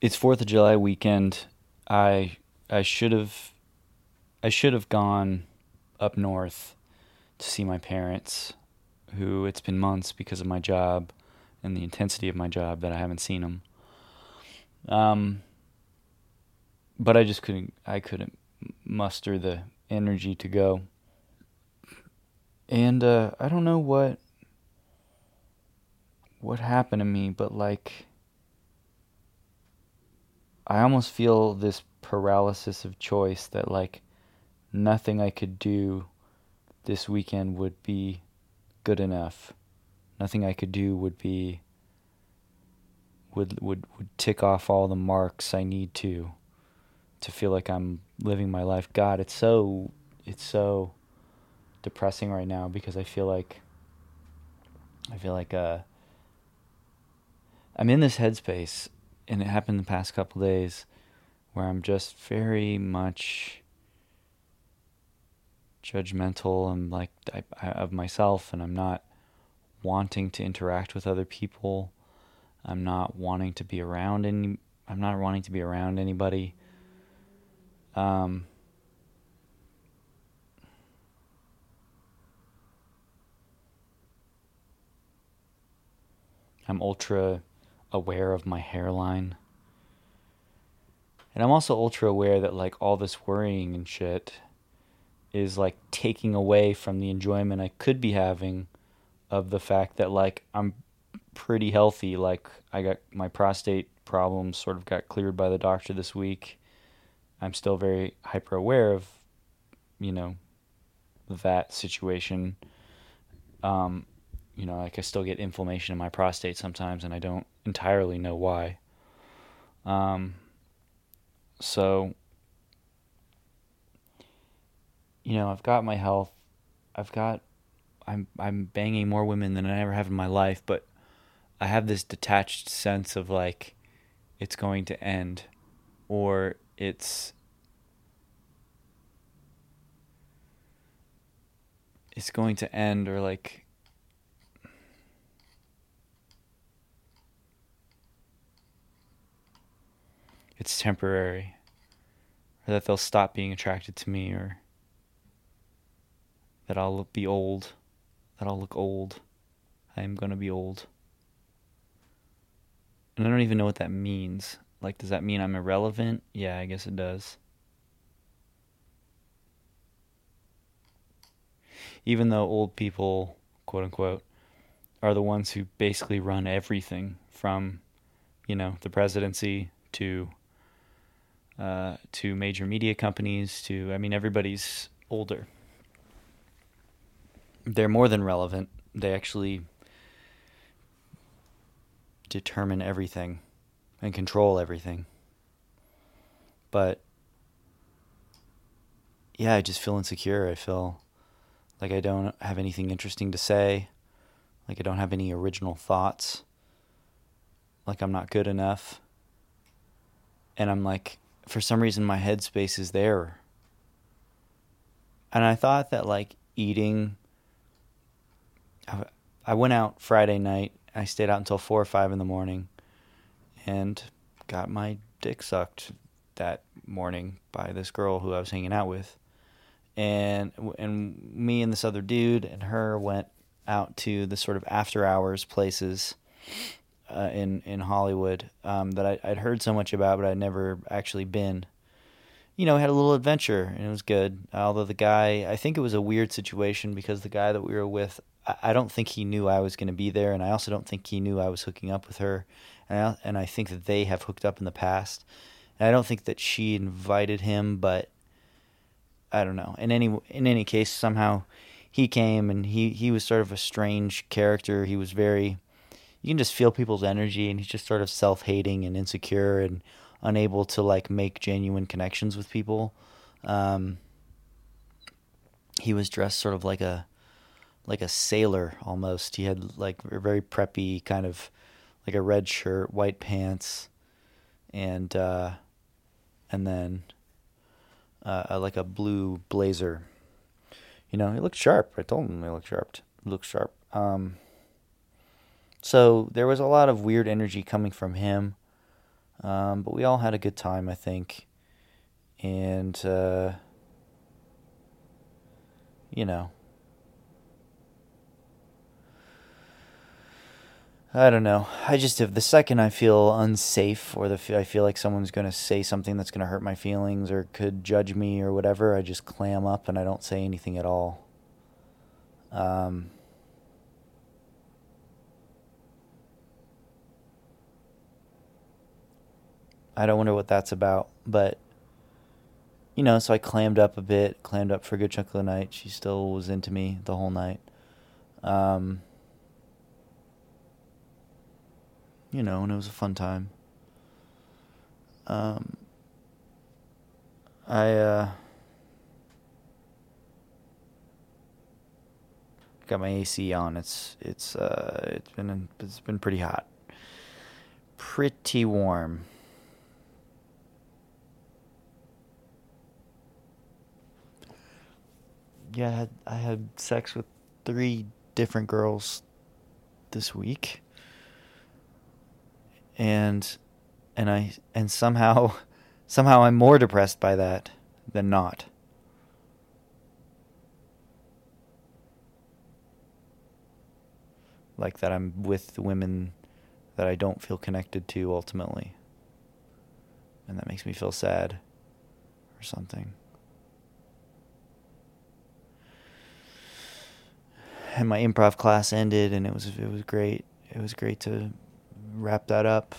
it's Fourth of July weekend. I I should have I should have gone up north to see my parents, who it's been months because of my job and the intensity of my job that I haven't seen them. Um, but I just couldn't I couldn't muster the energy to go. And uh, I don't know what what happened to me, but like I almost feel this paralysis of choice that like nothing I could do this weekend would be good enough. Nothing I could do would be would would would tick off all the marks I need to to feel like I'm living my life. God, it's so it's so depressing right now because I feel like I feel like uh I'm in this headspace and it happened the past couple days where I'm just very much judgmental and like I, I, of myself and I'm not wanting to interact with other people. I'm not wanting to be around any I'm not wanting to be around anybody. Um I'm ultra aware of my hairline. And I'm also ultra aware that like all this worrying and shit is like taking away from the enjoyment I could be having of the fact that like I'm pretty healthy. Like I got my prostate problems sort of got cleared by the doctor this week. I'm still very hyper aware of, you know, that situation. Um, you know, like I still get inflammation in my prostate sometimes, and I don't entirely know why. Um, so, you know, I've got my health. I've got, I'm I'm banging more women than I ever have in my life, but I have this detached sense of like, it's going to end, or it's it's going to end, or like it's temporary, or that they'll stop being attracted to me, or that I'll be old, that I'll look old. I am going to be old. And I don't even know what that means. Like, does that mean I'm irrelevant? Yeah, I guess it does. Even though old people, quote unquote, are the ones who basically run everything from, you know, the presidency to uh, to major media companies to I mean everybody's older. They're more than relevant. They actually determine everything and control everything. But yeah, I just feel insecure. I feel like I don't have anything interesting to say, like I don't have any original thoughts, like I'm not good enough. And I'm like for some reason my headspace is there. And I thought that like eating I, went out Friday night. I stayed out until 4 or 5 in the morning and got my dick sucked that morning by this girl who I was hanging out with. And and me and this other dude and her went out to the sort of after hours places uh, in in Hollywood um, that I, would heard so much about, but I'd never actually been. You know, had a little adventure and it was good. Although the guy, I think it was a weird situation because the guy that we were with, I, I don't think he knew I was going to be there, and I also don't think he knew I was hooking up with her, and I, and I think that they have hooked up in the past. And I don't think that she invited him, but I don't know. In any in any case, somehow he came and he he was sort of a strange character. He was very you can just feel people's energy and he's just sort of self-hating and insecure and unable to like make genuine connections with people. Um, he was dressed sort of like a like a sailor almost. He had like a very preppy kind of like a red shirt white pants and uh, and then uh, like a blue blazer. You know he looked sharp. I told him he looked sharp. He looked sharp. Um, so there was a lot of weird energy coming from him. Um, but we all had a good time, I think. And, uh, you know, I don't know. I just if the second I feel unsafe or the I feel like someone's going to say something that's going to hurt my feelings or could judge me or whatever, I just clam up and I don't say anything at all. Um, I don't wonder what that's about, but you know, so I clammed up a bit, clammed up for a good chunk of the night. She still was into me the whole night. Um, you know, and it was a fun time. Um, I uh, got my AC on. It's it's uh, it's been it's been pretty hot, pretty warm. Yeah, I had, I had sex with three different girls this week and and I and somehow somehow I'm more depressed by that than not. Like that I'm with women that I don't feel connected to ultimately. And that makes me feel sad or something. And my improv class ended and it was it was great. It was great to wrap that up.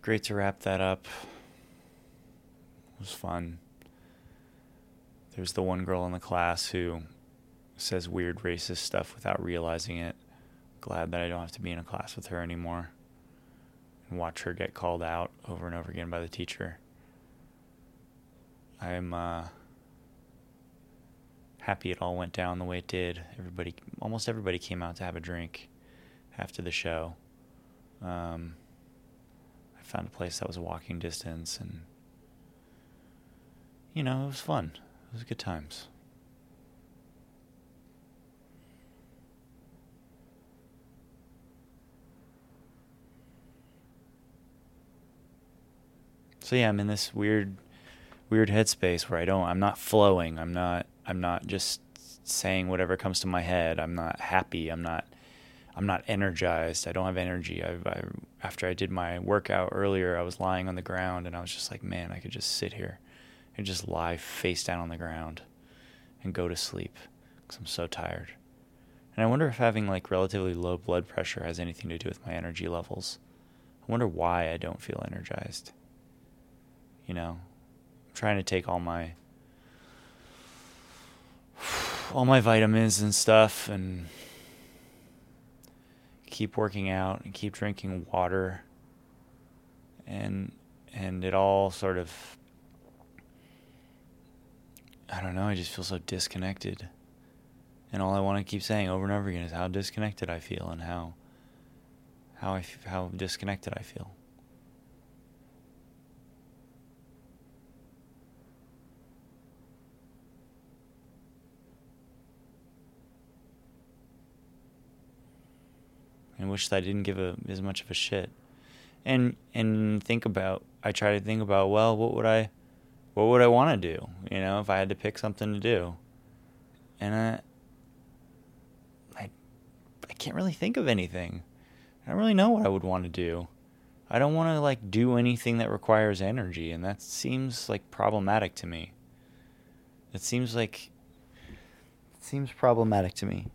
Great to wrap that up. It was fun. There's the one girl in the class who says weird racist stuff without realizing it. Glad that I don't have to be in a class with her anymore and watch her get called out over and over again by the teacher. I'm uh happy it all went down the way it did. Everybody, almost everybody, came out to have a drink after the show. Um, I found a place that was a walking distance, and you know, it was fun. It was good times. So yeah, I'm in this weird, weird headspace where I don't. I'm not flowing. I'm not I'm not just saying whatever comes to my head. I'm not happy. I'm not I'm not energized. I don't have energy. I, I, after I did my workout earlier, I was lying on the ground and I was just like, man, I could just sit here and just lie face down on the ground and go to sleep because I'm so tired. And I wonder if having like relatively low blood pressure has anything to do with my energy levels. I wonder why I don't feel energized. You know, trying to take all my all my vitamins and stuff and keep working out and keep drinking water and and it all sort of I don't know, I just feel so disconnected. And all I want to keep saying over and over again is how disconnected I feel and how how I how disconnected I feel. And wish that I didn't give a, as much of a shit. And and think about I try to think about well, what would I what would I want to do? You know, if I had to pick something to do. And I I I can't really think of anything. I don't really know what I would want to do. I don't want to like do anything that requires energy and that seems like problematic to me. It seems like it seems problematic to me.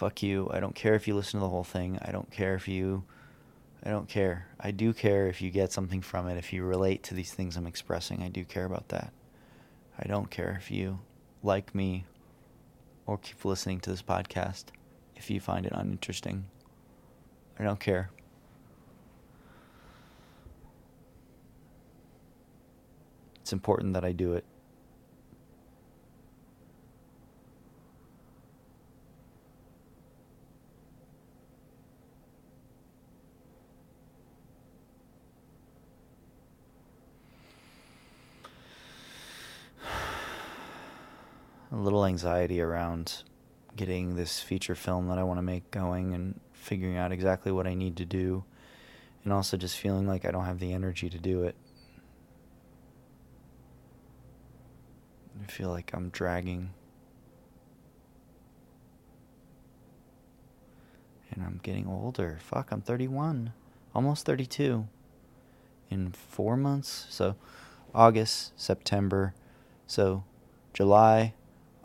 Fuck you. I don't care if you listen to the whole thing. I don't care if you. I don't care. I do care if you get something from it, if you relate to these things I'm expressing. I do care about that. I don't care if you like me or keep listening to this podcast if you find it uninteresting. I don't care. It's important that I do it. little anxiety around getting this feature film that I want to make going and figuring out exactly what I need to do, and also just feeling like I don't have the energy to do it. I feel like I'm dragging. And I'm getting older. Fuck, I'm 31. Almost 32. In four months. So, August, September. So, July,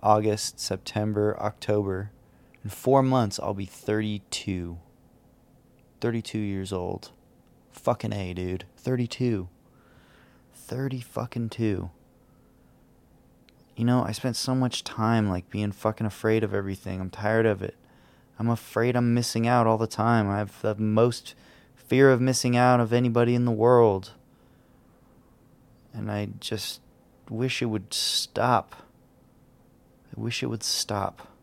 August, September, October. In four months, I'll be 32. 32 years old. Fucking A, dude. 32. 30 fucking 2. You know, I spent so much time like being fucking afraid of everything. I'm tired of it. I'm afraid I'm missing out all the time. I have the most fear of missing out of anybody in the world. And I just wish it would stop. I wish it would stop.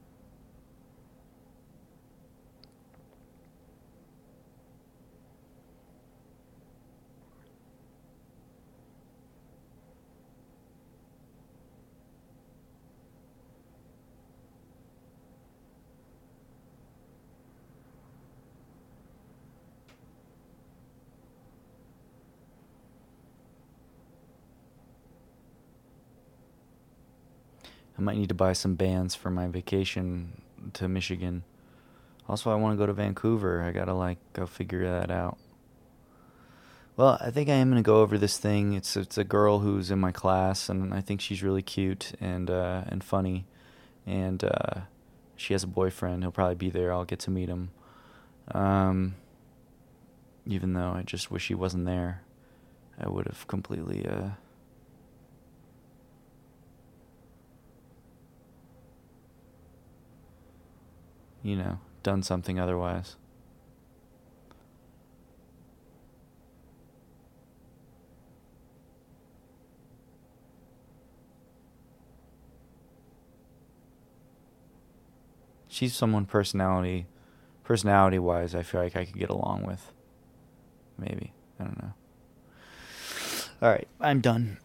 I might need to buy some bands for my vacation to Michigan. Also, I want to go to Vancouver. I gotta like go figure that out. Well, I think I am gonna go over this thing. It's it's a girl who's in my class, and I think she's really cute and uh, and funny, and uh, she has a boyfriend. He'll probably be there. I'll get to meet him. Um, even though I just wish he wasn't there, I would have completely uh, you know, done something otherwise. She's someone personality personality wise I feel like I could get along with. Maybe. I don't know. All right, I'm done.